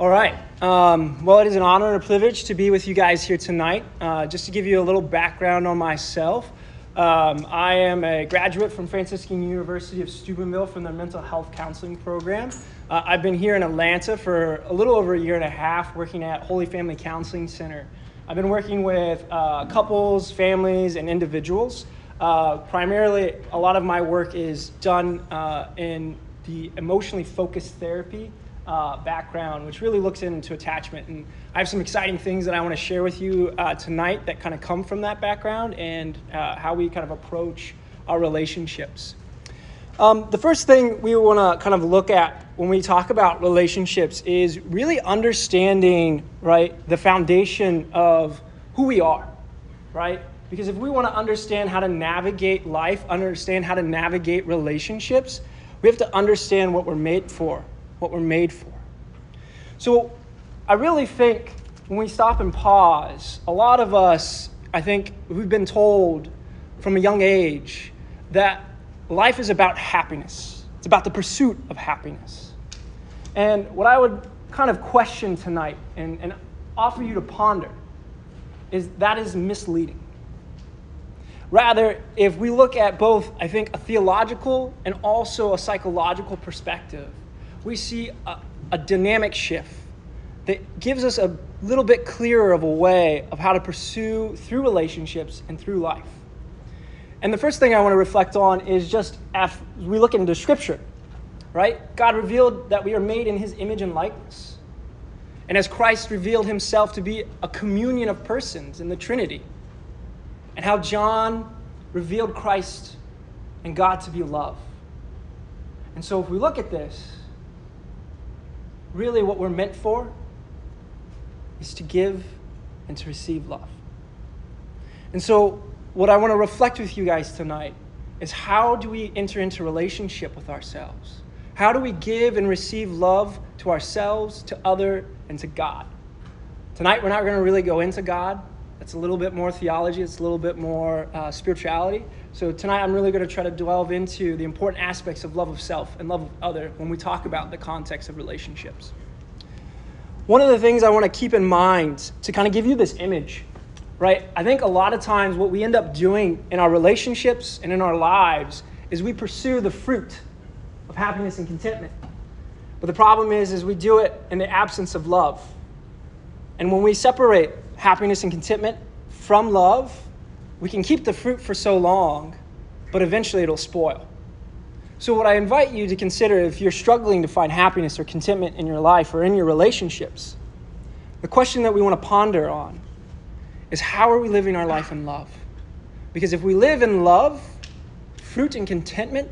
All right. Um, well, it is an honor and a privilege to be with you guys here tonight. Uh, just to give you a little background on myself, um, I am a graduate from Franciscan University of Steubenville from their mental health counseling program. Uh, I've been here in Atlanta for a little over a year and a half working at Holy Family Counseling Center. I've been working with uh, couples, families, and individuals. Uh, primarily, a lot of my work is done uh, in the emotionally focused therapy uh, background, which really looks into attachment. And I have some exciting things that I want to share with you uh, tonight that kind of come from that background and uh, how we kind of approach our relationships. Um, the first thing we want to kind of look at when we talk about relationships is really understanding, right, the foundation of who we are, right? Because if we want to understand how to navigate life, understand how to navigate relationships, we have to understand what we're made for what we're made for. So I really think when we stop and pause, a lot of us, I think, we've been told from a young age that life is about happiness, it's about the pursuit of happiness. And what I would kind of question tonight and, and offer you to ponder is that is misleading. Rather, if we look at both, I think, a theological and also a psychological perspective, we see a, a dynamic shift that gives us a little bit clearer of a way of how to pursue through relationships and through life. And the first thing I want to reflect on is just as we look into Scripture, right? God revealed that we are made in His image and likeness. And as Christ revealed Himself to be a communion of persons in the Trinity, and how John revealed Christ and God to be love. And so if we look at this, really what we're meant for is to give and to receive love. And so, what I want to reflect with you guys tonight is how do we enter into relationship with ourselves? How do we give and receive love to ourselves, to other, and to God? Tonight, we're not going to really go into God. It's a little bit more theology, it's a little bit more uh, spirituality. So tonight I'm really going to try to delve into the important aspects of love of self and love of other when we talk about the context of relationships. One of the things I want to keep in mind to kind of give you this image, right? I think a lot of times what we end up doing in our relationships and in our lives is we pursue the fruit of happiness and contentment. But the problem is is we do it in the absence of love. And when we separate happiness and contentment from love, we can keep the fruit for so long, but eventually it'll spoil. So, what I invite you to consider if you're struggling to find happiness or contentment in your life or in your relationships, the question that we want to ponder on is how are we living our life in love? Because if we live in love, fruit and contentment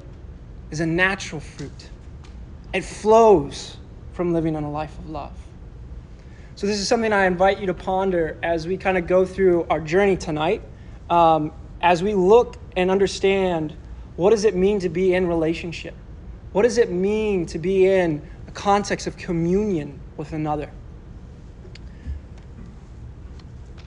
is a natural fruit. It flows from living in a life of love. So, this is something I invite you to ponder as we kind of go through our journey tonight um, as we look and understand what does it mean to be in relationship? What does it mean to be in a context of communion with another?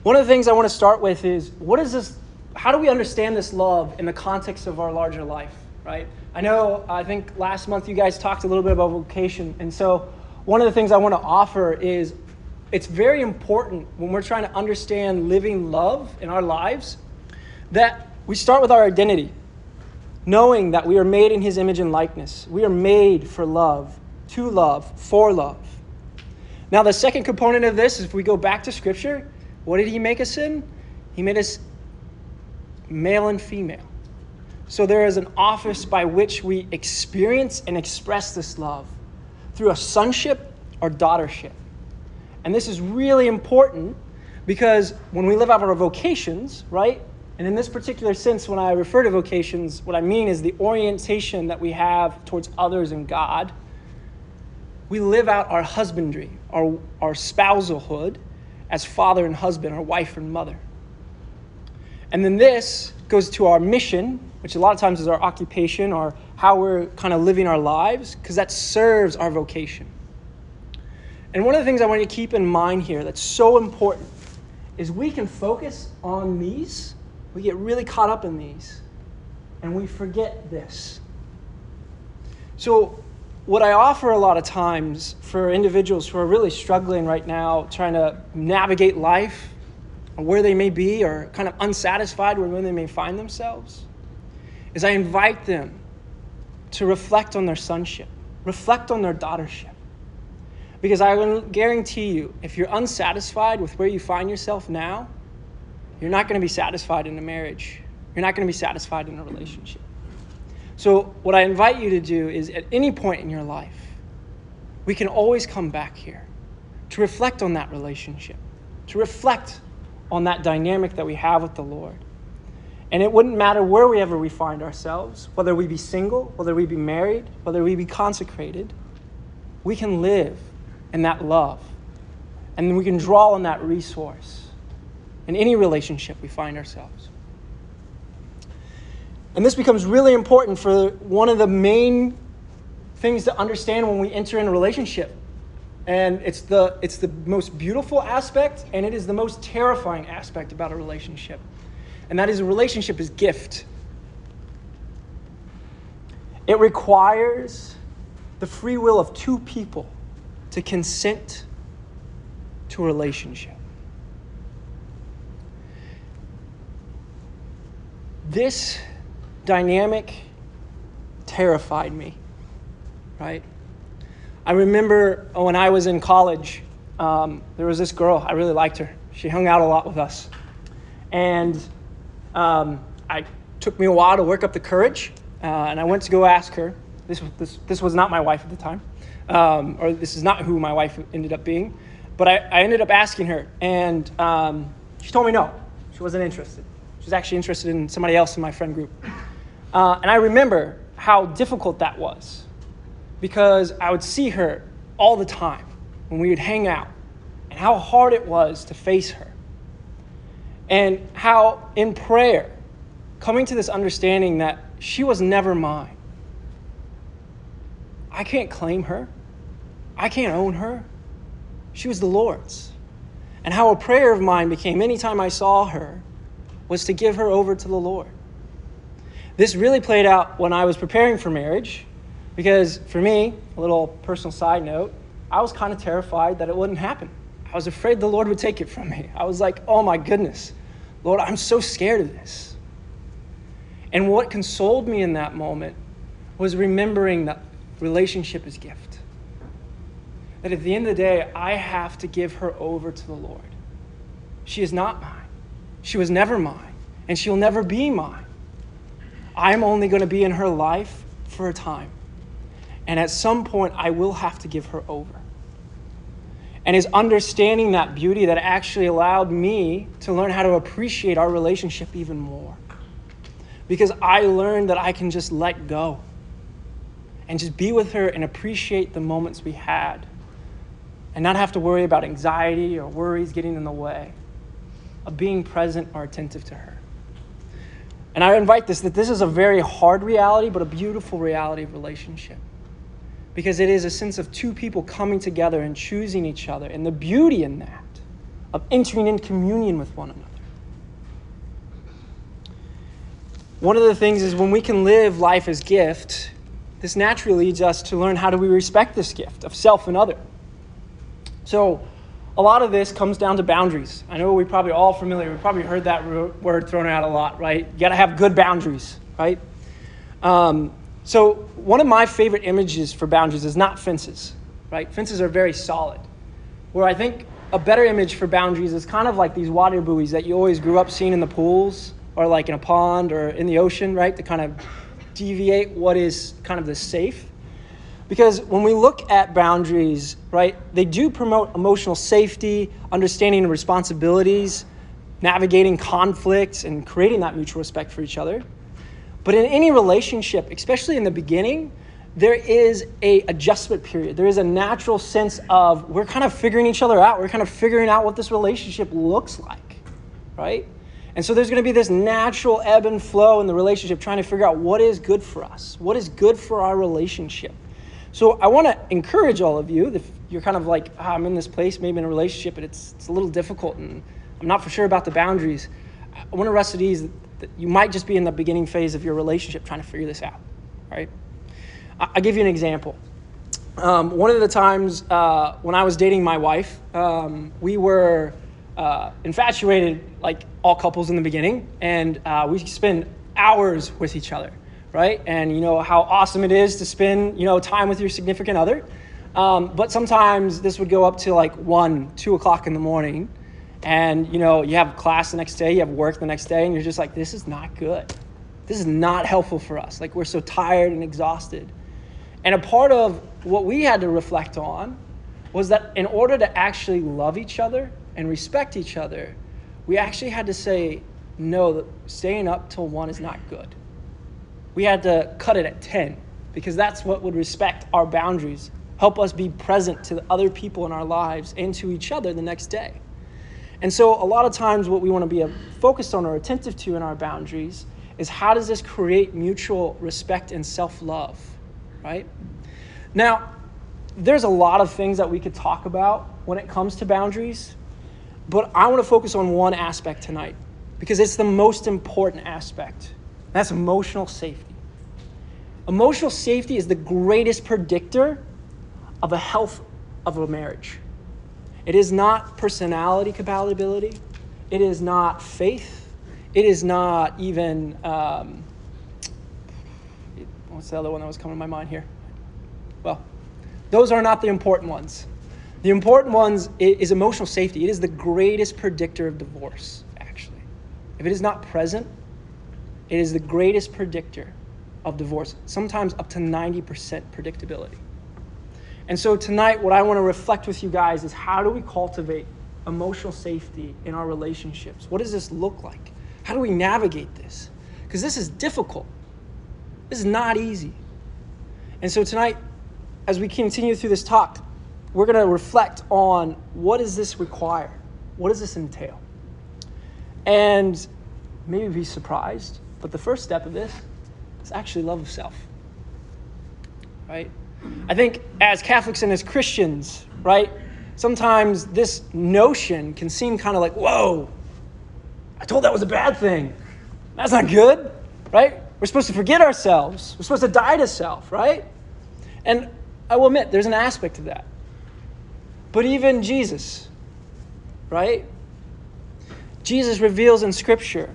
One of the things I want to start with is what is this? How do we understand this love in the context of our larger life, right? I know, I think last month you guys talked a little bit about vocation. And so, one of the things I want to offer is it's very important when we're trying to understand living love in our lives that we start with our identity, knowing that we are made in his image and likeness. We are made for love, to love, for love. Now, the second component of this is if we go back to Scripture, what did he make us in? He made us male and female. So there is an office by which we experience and express this love through a sonship or daughtership. And this is really important because when we live out our vocations, right, and in this particular sense, when I refer to vocations, what I mean is the orientation that we have towards others and God. We live out our husbandry, our, our spousalhood, as father and husband, our wife and mother. And then this goes to our mission, which a lot of times is our occupation or how we're kind of living our lives, because that serves our vocation. And one of the things I want you to keep in mind here that's so important is we can focus on these we get really caught up in these and we forget this. So, what I offer a lot of times for individuals who are really struggling right now, trying to navigate life, or where they may be, or kind of unsatisfied with where they may find themselves, is I invite them to reflect on their sonship, reflect on their daughtership. Because I will guarantee you, if you're unsatisfied with where you find yourself now, you're not going to be satisfied in a marriage. You're not going to be satisfied in a relationship. So, what I invite you to do is at any point in your life, we can always come back here to reflect on that relationship, to reflect on that dynamic that we have with the Lord. And it wouldn't matter where we ever we find ourselves, whether we be single, whether we be married, whether we be consecrated, we can live in that love. And then we can draw on that resource in any relationship we find ourselves. And this becomes really important for one of the main things to understand when we enter in a relationship. And it's the, it's the most beautiful aspect, and it is the most terrifying aspect about a relationship. And that is a relationship is gift. It requires the free will of two people to consent to a relationship. This dynamic terrified me, right? I remember when I was in college, um, there was this girl, I really liked her. She hung out a lot with us. And um, I took me a while to work up the courage, uh, and I went to go ask her. This, this, this was not my wife at the time, um, or this is not who my wife ended up being. But I, I ended up asking her, and um, she told me no, she wasn't interested. She was actually interested in somebody else in my friend group. Uh, and I remember how difficult that was because I would see her all the time when we would hang out and how hard it was to face her. And how in prayer, coming to this understanding that she was never mine. I can't claim her. I can't own her. She was the Lord's. And how a prayer of mine became anytime I saw her was to give her over to the Lord. This really played out when I was preparing for marriage, because for me, a little personal side note, I was kind of terrified that it wouldn't happen. I was afraid the Lord would take it from me. I was like, oh my goodness, Lord, I'm so scared of this. And what consoled me in that moment was remembering that relationship is gift. That at the end of the day, I have to give her over to the Lord. She is not mine. She was never mine, and she'll never be mine. I'm only going to be in her life for a time. And at some point, I will have to give her over. And is understanding that beauty that actually allowed me to learn how to appreciate our relationship even more. Because I learned that I can just let go and just be with her and appreciate the moments we had and not have to worry about anxiety or worries getting in the way of being present or attentive to her. And I invite this that this is a very hard reality, but a beautiful reality of relationship. Because it is a sense of two people coming together and choosing each other, and the beauty in that of entering in communion with one another. One of the things is when we can live life as gift, this naturally leads us to learn how do we respect this gift of self and other. So, a lot of this comes down to boundaries. I know we're probably all familiar. We've probably heard that word thrown out a lot, right? You got to have good boundaries, right? Um, so, one of my favorite images for boundaries is not fences, right? Fences are very solid. Where I think a better image for boundaries is kind of like these water buoys that you always grew up seeing in the pools or like in a pond or in the ocean, right? To kind of deviate what is kind of the safe. Because when we look at boundaries, right, they do promote emotional safety, understanding responsibilities, navigating conflicts, and creating that mutual respect for each other. But in any relationship, especially in the beginning, there is a adjustment period. There is a natural sense of we're kind of figuring each other out. We're kind of figuring out what this relationship looks like, right? And so there's going to be this natural ebb and flow in the relationship, trying to figure out what is good for us, what is good for our relationship. So I want to encourage all of you, if you're kind of like, oh, I'm in this place, maybe in a relationship, but it's, it's a little difficult and I'm not for sure about the boundaries. I want to rest at ease that you might just be in the beginning phase of your relationship trying to figure this out, right? I'll give you an example. um, one of the times uh, when I was dating my wife, um, we were uh, infatuated like all couples in the beginning, and uh, we spend hours with each other, right? And you know how awesome it is to spend you know time with your significant other. Um, but sometimes this would go up to like one, two o'clock in the morning, and you know you have class the next day, you have work the next day, and you're just like, this is not good. This is not helpful for us. Like we're so tired and exhausted. And a part of what we had to reflect on was that in order to actually love each other and respect each other, we actually had to say, no, staying up till one is not good. We had to cut it at 10 because that's what would respect our boundaries, help us be present to the other people in our lives and to each other the next day. And so, a lot of times, what we want to be uh, focused on or attentive to in our boundaries is how does this create mutual respect and self love, right? Now, there's a lot of things that we could talk about when it comes to boundaries, but I want to focus on one aspect tonight because it's the most important aspect. That's emotional safety. Emotional safety is the greatest predictor of a health of a marriage. It is not personality compatibility. It is not faith. It is not even, um, what's the other one that was coming to my mind here? Well, those are not the important ones. The important ones is emotional safety. It is the greatest predictor of divorce, actually. If it is not present, it is the greatest predictor of divorce, sometimes up to 90% predictability. And so tonight, what I want to reflect with you guys is how do we cultivate emotional safety in our relationships? What does this look like? How do we navigate this? Because this is difficult. This is not easy. And so tonight, as we continue through this talk, we're going to reflect on what does this require? What does this entail? And maybe be surprised, but the first step of this is actually love of self. Right? I think as Catholics and as Christians, right, sometimes this notion can seem kind of like, whoa, I told that was a bad thing. That's not good, right? We're supposed to forget ourselves. We're supposed to die to self, right? And I will admit, there's an aspect to that. But even Jesus, right? Jesus reveals in Scripture,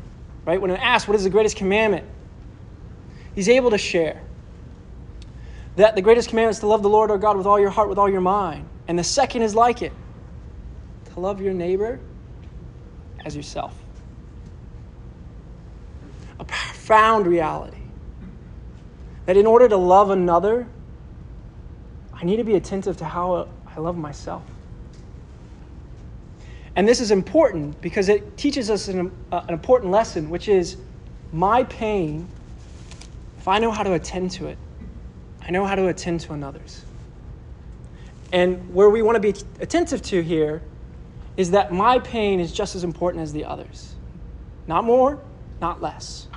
right? When asked, what is the greatest commandment? He's able to share that the greatest commandment is to love the Lord our God with all your heart, with all your mind. And the second is like it to love your neighbor as yourself. A profound reality that in order to love another, I need to be attentive to how I love myself. And this is important because it teaches us an, uh, an important lesson, which is my pain, if I know how to attend to it, I know how to attend to another's. And where we want to be attentive to here is that my pain is just as important as the others. Not more, not less.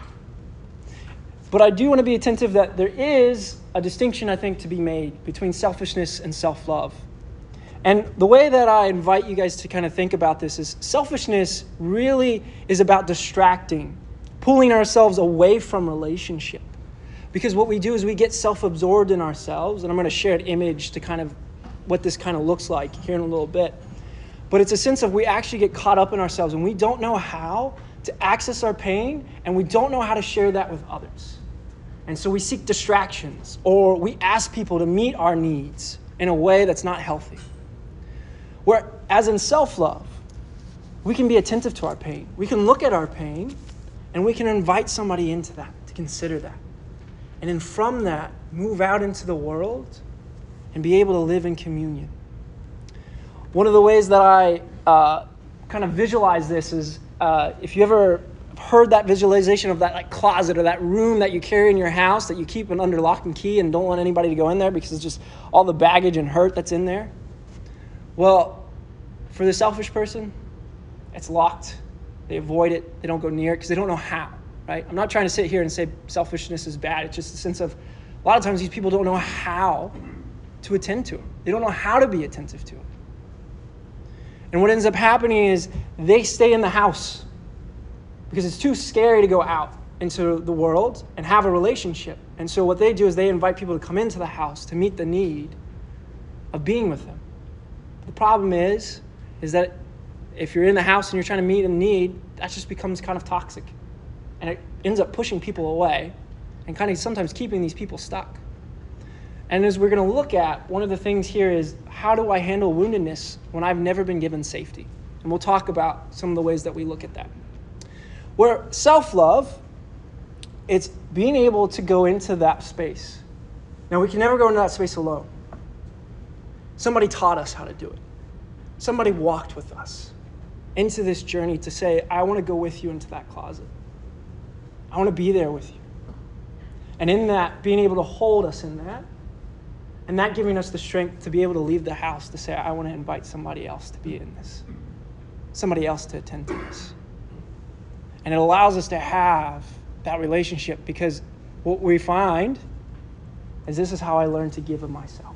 But I do want to be attentive that there is a distinction, I think, to be made between selfishness and self love. And the way that I invite you guys to kind of think about this is selfishness really is about distracting, pulling ourselves away from relationship. Because what we do is we get self absorbed in ourselves, and I'm going to share an image to kind of what this kind of looks like here in a little bit. But it's a sense of we actually get caught up in ourselves and we don't know how to access our pain and we don't know how to share that with others. And so we seek distractions or we ask people to meet our needs in a way that's not healthy. Whereas in self love, we can be attentive to our pain. We can look at our pain and we can invite somebody into that, to consider that. And then from that, move out into the world and be able to live in communion. One of the ways that I uh, kind of visualize this is uh, if you ever heard that visualization of that like closet or that room that you carry in your house that you keep under lock and key and don't want anybody to go in there because it's just all the baggage and hurt that's in there. Well, for the selfish person, it's locked. They avoid it. They don't go near it because they don't know how, right? I'm not trying to sit here and say selfishness is bad. It's just a sense of a lot of times these people don't know how to attend to it. They don't know how to be attentive to it. And what ends up happening is they stay in the house because it's too scary to go out into the world and have a relationship. And so what they do is they invite people to come into the house to meet the need of being with Him. The problem is, is that if you're in the house and you're trying to meet a need, that just becomes kind of toxic. And it ends up pushing people away and kind of sometimes keeping these people stuck. And as we're going to look at, one of the things here is how do I handle woundedness when I've never been given safety? And we'll talk about some of the ways that we look at that. Where self love, it's being able to go into that space. Now, we can never go into that space alone. Somebody taught us how to do it, somebody walked with us into this journey to say, I want to go with you into that closet. I want to be there with you. And in that, being able to hold us in that, and that giving us the strength to be able to leave the house to say, I want to invite somebody else to be in this, somebody else to attend to this. And it allows us to have that relationship because what we find is this is how I learn to give of myself.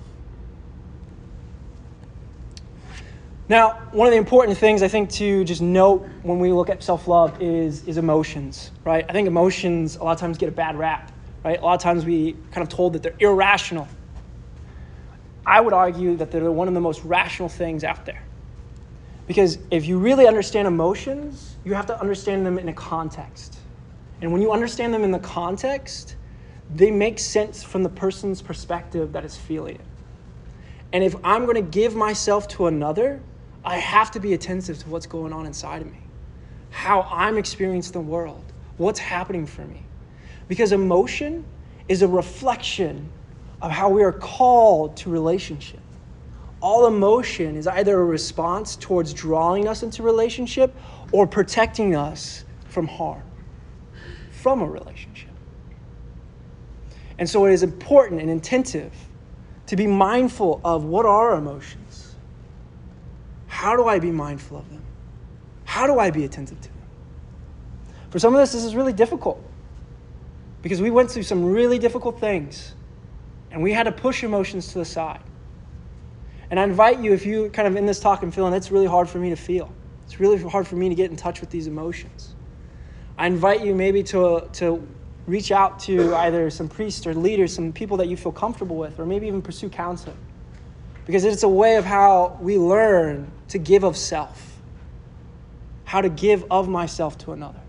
Now, one of the important things I think to just note when we look at self love is, is emotions, right? I think emotions a lot of times get a bad rap, right? A lot of times we kind of told that they're irrational. I would argue that they're one of the most rational things out there. Because if you really understand emotions, you have to understand them in a context. And when you understand them in the context, they make sense from the person's perspective that is feeling it. And if I'm going to give myself to another, I have to be attentive to what's going on inside of me, how I'm experiencing the world, what's happening for me. Because emotion is a reflection of how we are called to relationship. All emotion is either a response towards drawing us into relationship or protecting us from harm from a relationship. And so it is important and attentive to be mindful of what are our emotions how do I be mindful of them? How do I be attentive to them? For some of us, this is really difficult because we went through some really difficult things and we had to push emotions to the side. And I invite you, if you kind of in this talk and feeling it's really hard for me to feel, it's really hard for me to get in touch with these emotions. I invite you maybe to, to reach out to either some priests or leaders, some people that you feel comfortable with, or maybe even pursue counseling because it's a way of how we learn to give of self, how to give of myself to another.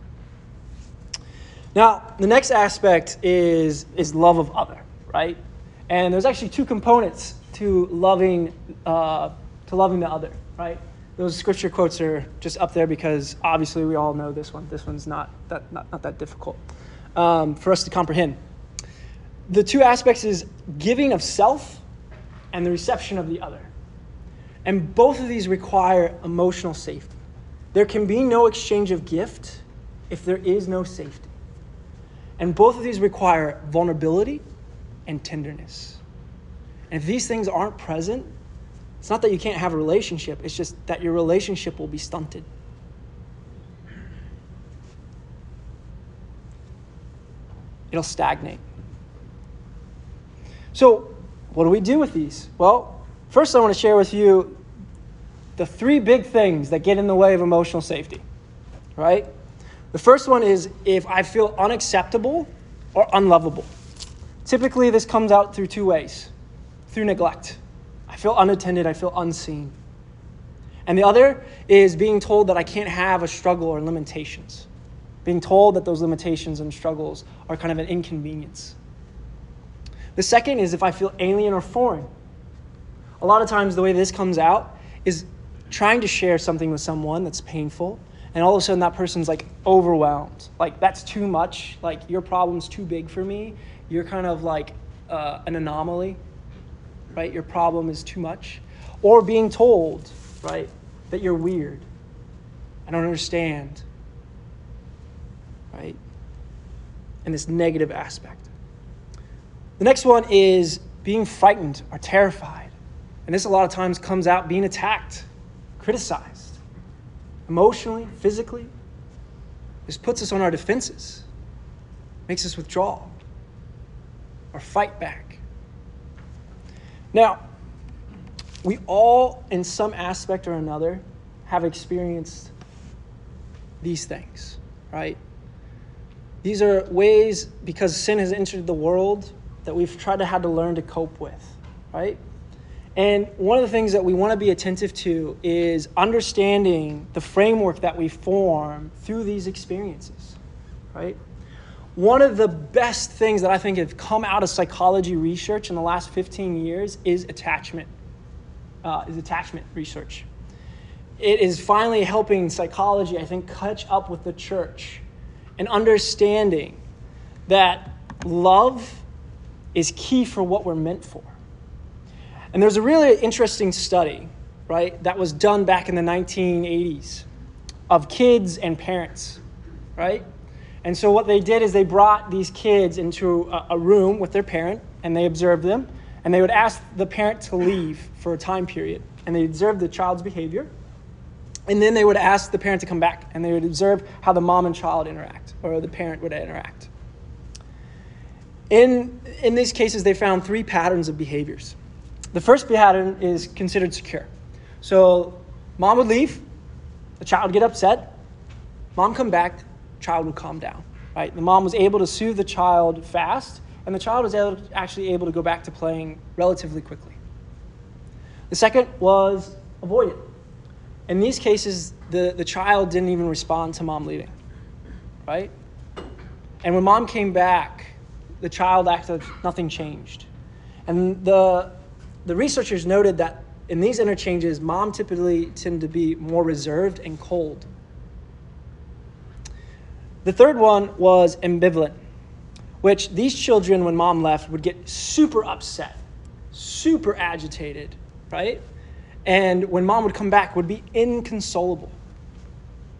Now, the next aspect is, is love of other, right? And there's actually two components to loving, uh, to loving the other, right? Those scripture quotes are just up there because obviously we all know this one. This one's not that, not, not that difficult um, for us to comprehend. The two aspects is giving of self and the reception of the other. And both of these require emotional safety. There can be no exchange of gift if there is no safety. And both of these require vulnerability and tenderness. And if these things aren't present, it's not that you can't have a relationship, it's just that your relationship will be stunted. It'll stagnate. So, what do we do with these? Well, first I want to share with you the three big things that get in the way of emotional safety, right? The first one is if I feel unacceptable or unlovable. Typically, this comes out through two ways through neglect. I feel unattended, I feel unseen. And the other is being told that I can't have a struggle or limitations. Being told that those limitations and struggles are kind of an inconvenience. The second is if I feel alien or foreign. A lot of times, the way this comes out is trying to share something with someone that's painful, and all of a sudden that person's like overwhelmed. Like, that's too much. Like, your problem's too big for me. You're kind of like uh, an anomaly, right? Your problem is too much. Or being told, right, that you're weird. I don't understand, right? And this negative aspect. The next one is being frightened or terrified. And this a lot of times comes out being attacked, criticized, emotionally, physically. This puts us on our defenses, makes us withdraw or fight back. Now, we all, in some aspect or another, have experienced these things, right? These are ways, because sin has entered the world, that we've tried to have to learn to cope with, right? And one of the things that we want to be attentive to is understanding the framework that we form through these experiences, right? One of the best things that I think have come out of psychology research in the last 15 years is attachment, uh, is attachment research. It is finally helping psychology, I think, catch up with the church and understanding that love is key for what we're meant for. And there's a really interesting study, right, that was done back in the 1980s of kids and parents, right? And so what they did is they brought these kids into a, a room with their parent and they observed them and they would ask the parent to leave for a time period and they observed the child's behavior. And then they would ask the parent to come back and they would observe how the mom and child interact or the parent would interact. In, in these cases, they found three patterns of behaviors. The first pattern is considered secure. So mom would leave, the child would get upset, mom come back, child would calm down. Right? The mom was able to soothe the child fast, and the child was able, actually able to go back to playing relatively quickly. The second was avoidant. In these cases, the, the child didn't even respond to mom leaving. Right? And when mom came back, the child acted nothing changed. And the the researchers noted that in these interchanges, mom typically tend to be more reserved and cold. The third one was ambivalent, which these children, when mom left, would get super upset, super agitated, right? And when mom would come back, would be inconsolable,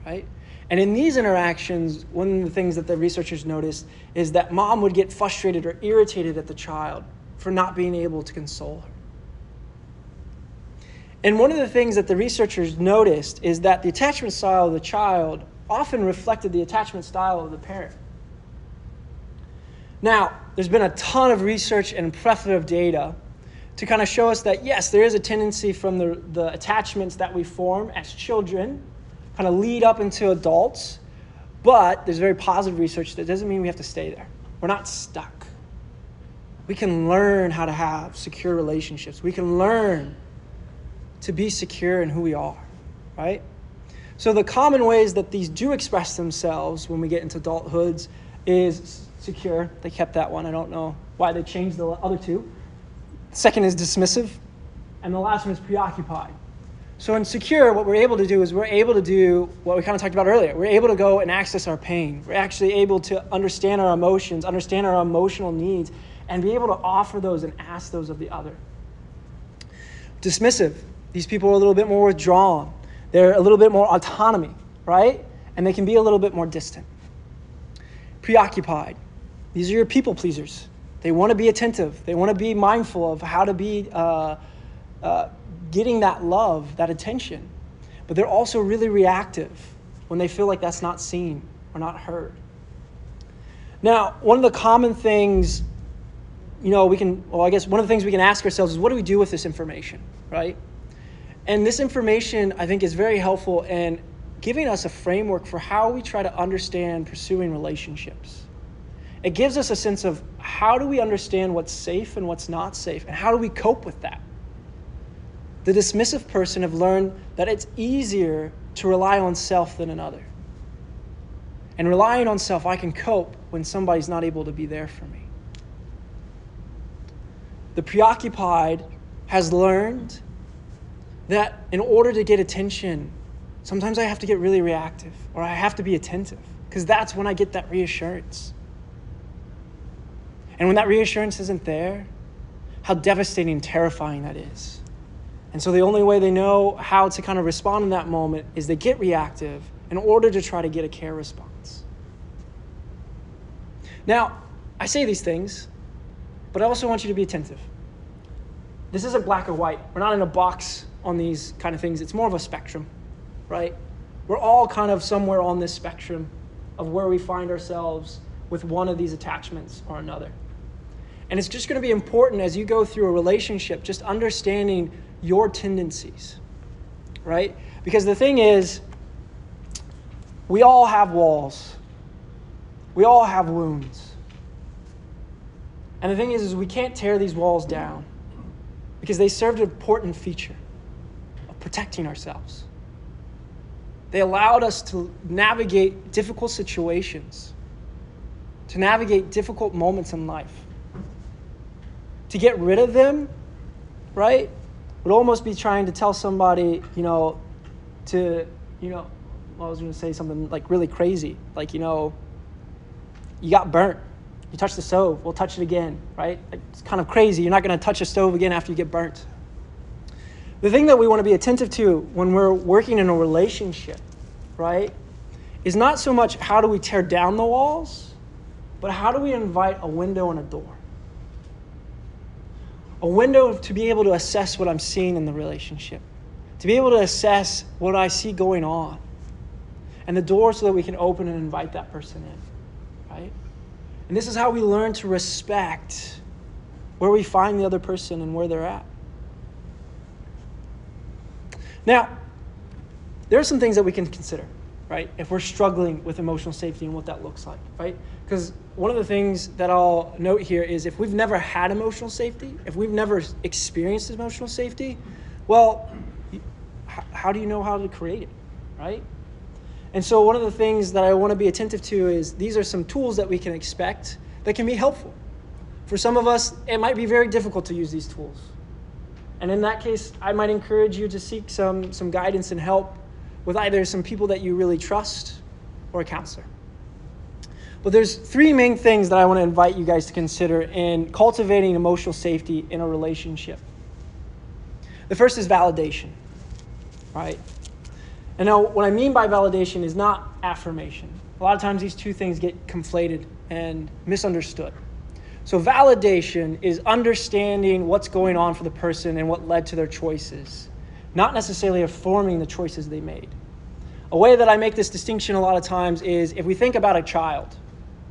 right? And in these interactions, one of the things that the researchers noticed is that mom would get frustrated or irritated at the child for not being able to console her. And one of the things that the researchers noticed is that the attachment style of the child often reflected the attachment style of the parent. Now, there's been a ton of research and plethora of data to kind of show us that yes, there is a tendency from the, the attachments that we form as children, kind of lead up into adults, but there's very positive research that doesn't mean we have to stay there. We're not stuck. We can learn how to have secure relationships. We can learn to be secure in who we are, right? So, the common ways that these do express themselves when we get into adulthoods is secure. They kept that one. I don't know why they changed the other two. Second is dismissive. And the last one is preoccupied. So, in secure, what we're able to do is we're able to do what we kind of talked about earlier. We're able to go and access our pain. We're actually able to understand our emotions, understand our emotional needs, and be able to offer those and ask those of the other. Dismissive these people are a little bit more withdrawn. They're a little bit more autonomy, right? And they can be a little bit more distant. Preoccupied. These are your people pleasers. They want to be attentive. They want to be mindful of how to be uh, uh, getting that love, that attention. But they're also really reactive when they feel like that's not seen or not heard. Now, one of the common things, you know, we can, well, I guess one of the things we can ask ourselves is what do we do with this information, right? And this information, I think, is very helpful in giving us a framework for how we try to understand pursuing relationships. It gives us a sense of how do we understand what's safe and what's not safe, and how do we cope with that. The dismissive person have learned that it's easier to rely on self than another. And relying on self, I can cope when somebody's not able to be there for me. The preoccupied has learned that in order to get attention, sometimes I have to get really reactive or I have to be attentive because that's when I get that reassurance. And when that reassurance isn't there, how devastating and terrifying that is. And so the only way they know how to kind of respond in that moment is they get reactive in order to try to get a care response. Now, I say these things, but I also want you to be attentive. This isn't black or white. We're not in a box on these kind of things. It's more of a spectrum, right? We're all kind of somewhere on this spectrum of where we find ourselves with one of these attachments or another. And it's just going to be important as you go through a relationship, just understanding your tendencies, right? Because the thing is, we all have walls, we all have wounds. And the thing is, is we can't tear these walls down because they served an important feature of protecting ourselves. They allowed us to navigate difficult situations, to navigate difficult moments in life. To get rid of them, right, would almost be trying to tell somebody, you know, to, you know, I was going to say something like really crazy, like, you know, you got burnt. You touch the stove, we'll touch it again, right? Like, it's kind of crazy. You're not going to touch a stove again after you get burnt. The thing that we want to be attentive to when we're working in a relationship, right, is not so much how do we tear down the walls, but how do we invite a window and a door? A window to be able to assess what I'm seeing in the relationship, to be able to assess what I see going on, and the door so that we can open and invite that person in, right? And this is how we learn to respect where we find the other person and where they're at. Now, there are some things that we can consider, right? If we're struggling with emotional safety and what that looks like, right? Because one of the things that I'll note here is if we've never had emotional safety, if we've never experienced emotional safety, well, how do you know how to create it, right? And so, one of the things that I want to be attentive to is these are some tools that we can expect that can be helpful. For some of us, it might be very difficult to use these tools. And in that case, I might encourage you to seek some, some guidance and help with either some people that you really trust or a counselor. But there's three main things that I want to invite you guys to consider in cultivating emotional safety in a relationship. The first is validation, right? And now, what I mean by validation is not affirmation. A lot of times, these two things get conflated and misunderstood. So, validation is understanding what's going on for the person and what led to their choices, not necessarily affirming the choices they made. A way that I make this distinction a lot of times is if we think about a child,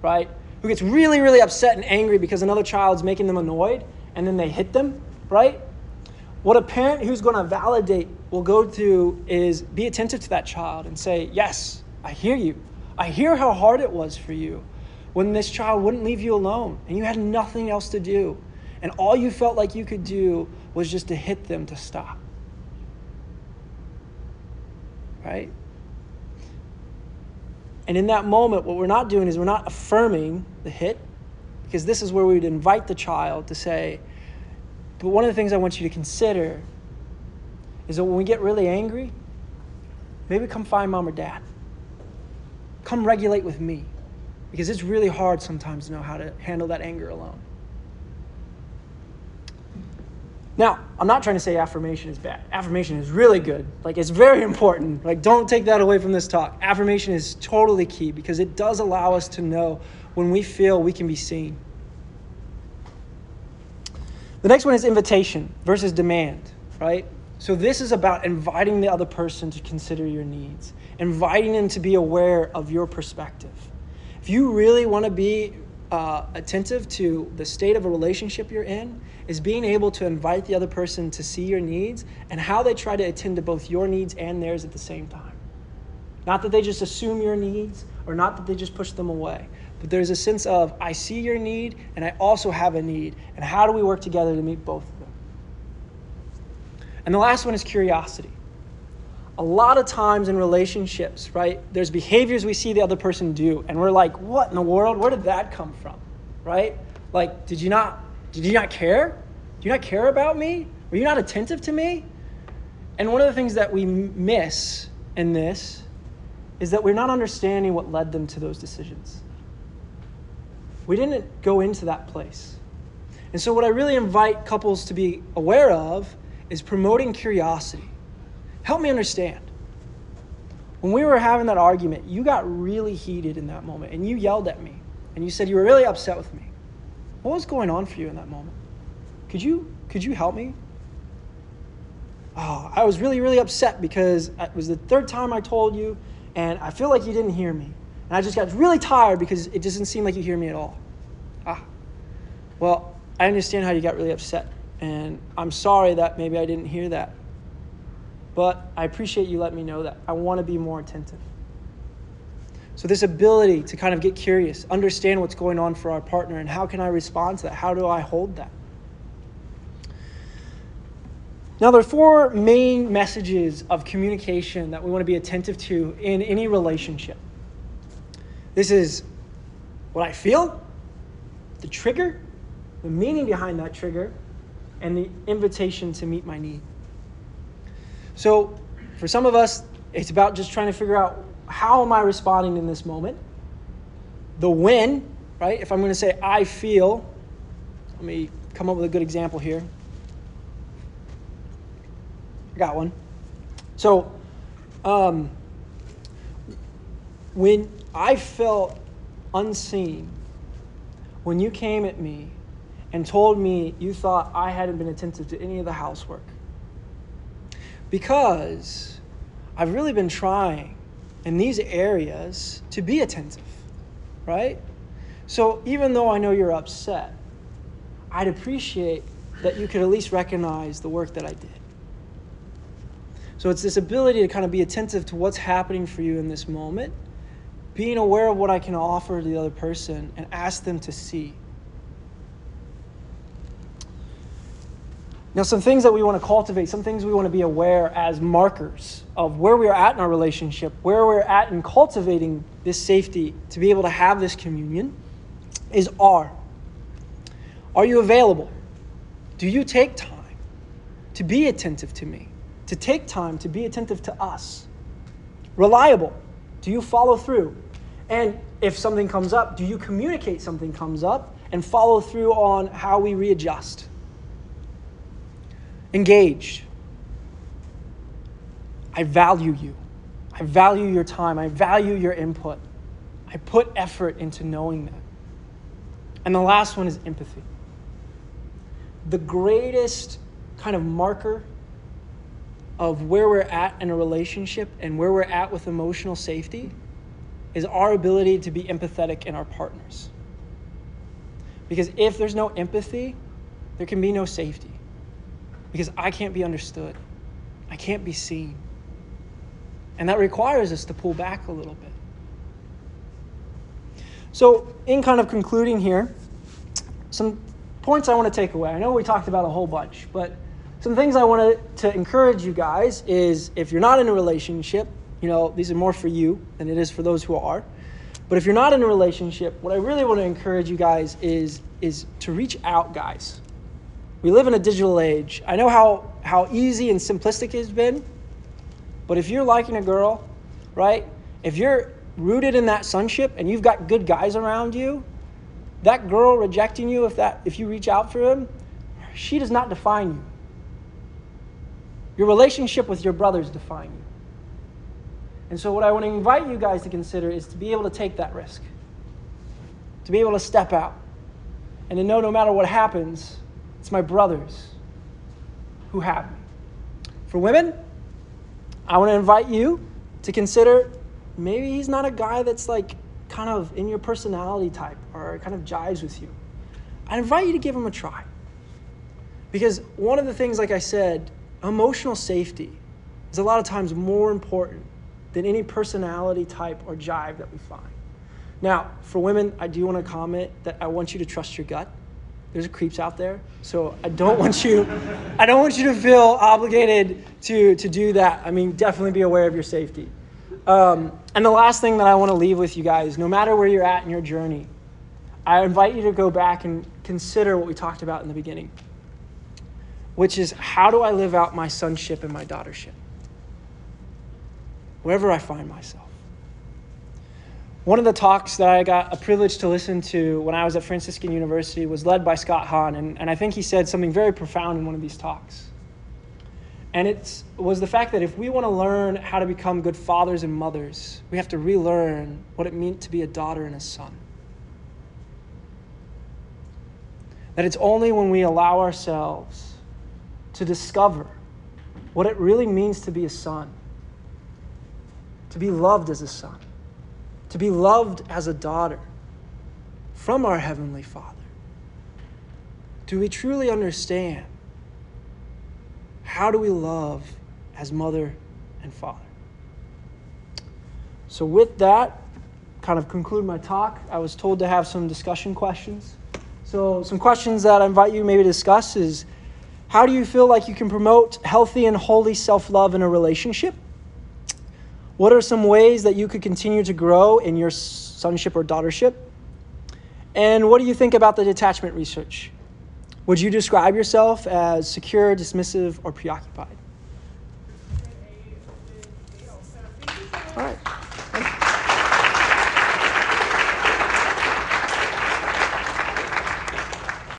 right, who gets really, really upset and angry because another child's making them annoyed and then they hit them, right? What a parent who's going to validate will go to is be attentive to that child and say, Yes, I hear you. I hear how hard it was for you when this child wouldn't leave you alone and you had nothing else to do. And all you felt like you could do was just to hit them to stop. Right? And in that moment, what we're not doing is we're not affirming the hit, because this is where we would invite the child to say, but one of the things I want you to consider is that when we get really angry, maybe come find mom or dad. Come regulate with me because it's really hard sometimes to know how to handle that anger alone. Now, I'm not trying to say affirmation is bad. Affirmation is really good. Like, it's very important. Like, don't take that away from this talk. Affirmation is totally key because it does allow us to know when we feel we can be seen. The next one is invitation versus demand, right? So, this is about inviting the other person to consider your needs, inviting them to be aware of your perspective. If you really want to be uh, attentive to the state of a relationship you're in, is being able to invite the other person to see your needs and how they try to attend to both your needs and theirs at the same time. Not that they just assume your needs or not that they just push them away, but there's a sense of, I see your need and I also have a need, and how do we work together to meet both of them? And the last one is curiosity a lot of times in relationships, right, there's behaviors we see the other person do, and we're like, what in the world? Where did that come from? Right? Like, did you not did you not care? Do you not care about me? Were you not attentive to me? And one of the things that we miss in this is that we're not understanding what led them to those decisions. We didn't go into that place. And so, what I really invite couples to be aware of is promoting curiosity Help me understand. When we were having that argument, you got really heated in that moment and you yelled at me and you said you were really upset with me. What was going on for you in that moment? Could you could you help me? Oh, I was really really upset because it was the third time I told you and I feel like you didn't hear me. And I just got really tired because it doesn't seem like you hear me at all. Ah. Well, I understand how you got really upset and I'm sorry that maybe I didn't hear that. But I appreciate you letting me know that. I want to be more attentive. So, this ability to kind of get curious, understand what's going on for our partner, and how can I respond to that? How do I hold that? Now, there are four main messages of communication that we want to be attentive to in any relationship. This is what I feel, the trigger, the meaning behind that trigger, and the invitation to meet my need. So, for some of us, it's about just trying to figure out how am I responding in this moment? The when, right? If I'm going to say I feel, let me come up with a good example here. I got one. So, um, when I felt unseen, when you came at me and told me you thought I hadn't been attentive to any of the housework, because I've really been trying in these areas to be attentive, right? So even though I know you're upset, I'd appreciate that you could at least recognize the work that I did. So it's this ability to kind of be attentive to what's happening for you in this moment, being aware of what I can offer to the other person, and ask them to see. Now, some things that we want to cultivate, some things we want to be aware as markers of where we are at in our relationship, where we're at in cultivating this safety to be able to have this communion, is are. Are you available? Do you take time to be attentive to me? To take time to be attentive to us? Reliable. Do you follow through? And if something comes up, do you communicate something comes up and follow through on how we readjust? Engaged. I value you. I value your time. I value your input. I put effort into knowing that. And the last one is empathy. The greatest kind of marker of where we're at in a relationship and where we're at with emotional safety is our ability to be empathetic in our partners. Because if there's no empathy, there can be no safety. Because I can't be understood, I can't be seen. And that requires us to pull back a little bit. So, in kind of concluding here, some points I want to take away. I know we talked about a whole bunch, but some things I want to to encourage you guys is if you're not in a relationship, you know, these are more for you than it is for those who are. But if you're not in a relationship, what I really want to encourage you guys is is to reach out, guys. We live in a digital age. I know how how easy and simplistic it's been, but if you're liking a girl, right? If you're rooted in that sonship and you've got good guys around you, that girl rejecting you if that if you reach out for him, she does not define you. Your relationship with your brothers define you. And so what I want to invite you guys to consider is to be able to take that risk. To be able to step out and to know no matter what happens, it's my brothers who have me. For women, I want to invite you to consider maybe he's not a guy that's like kind of in your personality type or kind of jives with you. I invite you to give him a try. Because one of the things, like I said, emotional safety is a lot of times more important than any personality type or jive that we find. Now, for women, I do want to comment that I want you to trust your gut. There's creeps out there, so I don't want you, I don't want you to feel obligated to to do that. I mean, definitely be aware of your safety. Um, and the last thing that I want to leave with you guys, no matter where you're at in your journey, I invite you to go back and consider what we talked about in the beginning, which is how do I live out my sonship and my daughtership? Wherever I find myself. One of the talks that I got a privilege to listen to when I was at Franciscan University was led by Scott Hahn, and, and I think he said something very profound in one of these talks. And it was the fact that if we want to learn how to become good fathers and mothers, we have to relearn what it meant to be a daughter and a son. That it's only when we allow ourselves to discover what it really means to be a son, to be loved as a son, to be loved as a daughter from our Heavenly Father, do we truly understand how do we love as mother and father? So, with that, kind of conclude my talk. I was told to have some discussion questions. So, some questions that I invite you maybe to discuss is How do you feel like you can promote healthy and holy self love in a relationship? What are some ways that you could continue to grow in your sonship or daughtership? And what do you think about the detachment research? Would you describe yourself as secure, dismissive, or preoccupied? All right.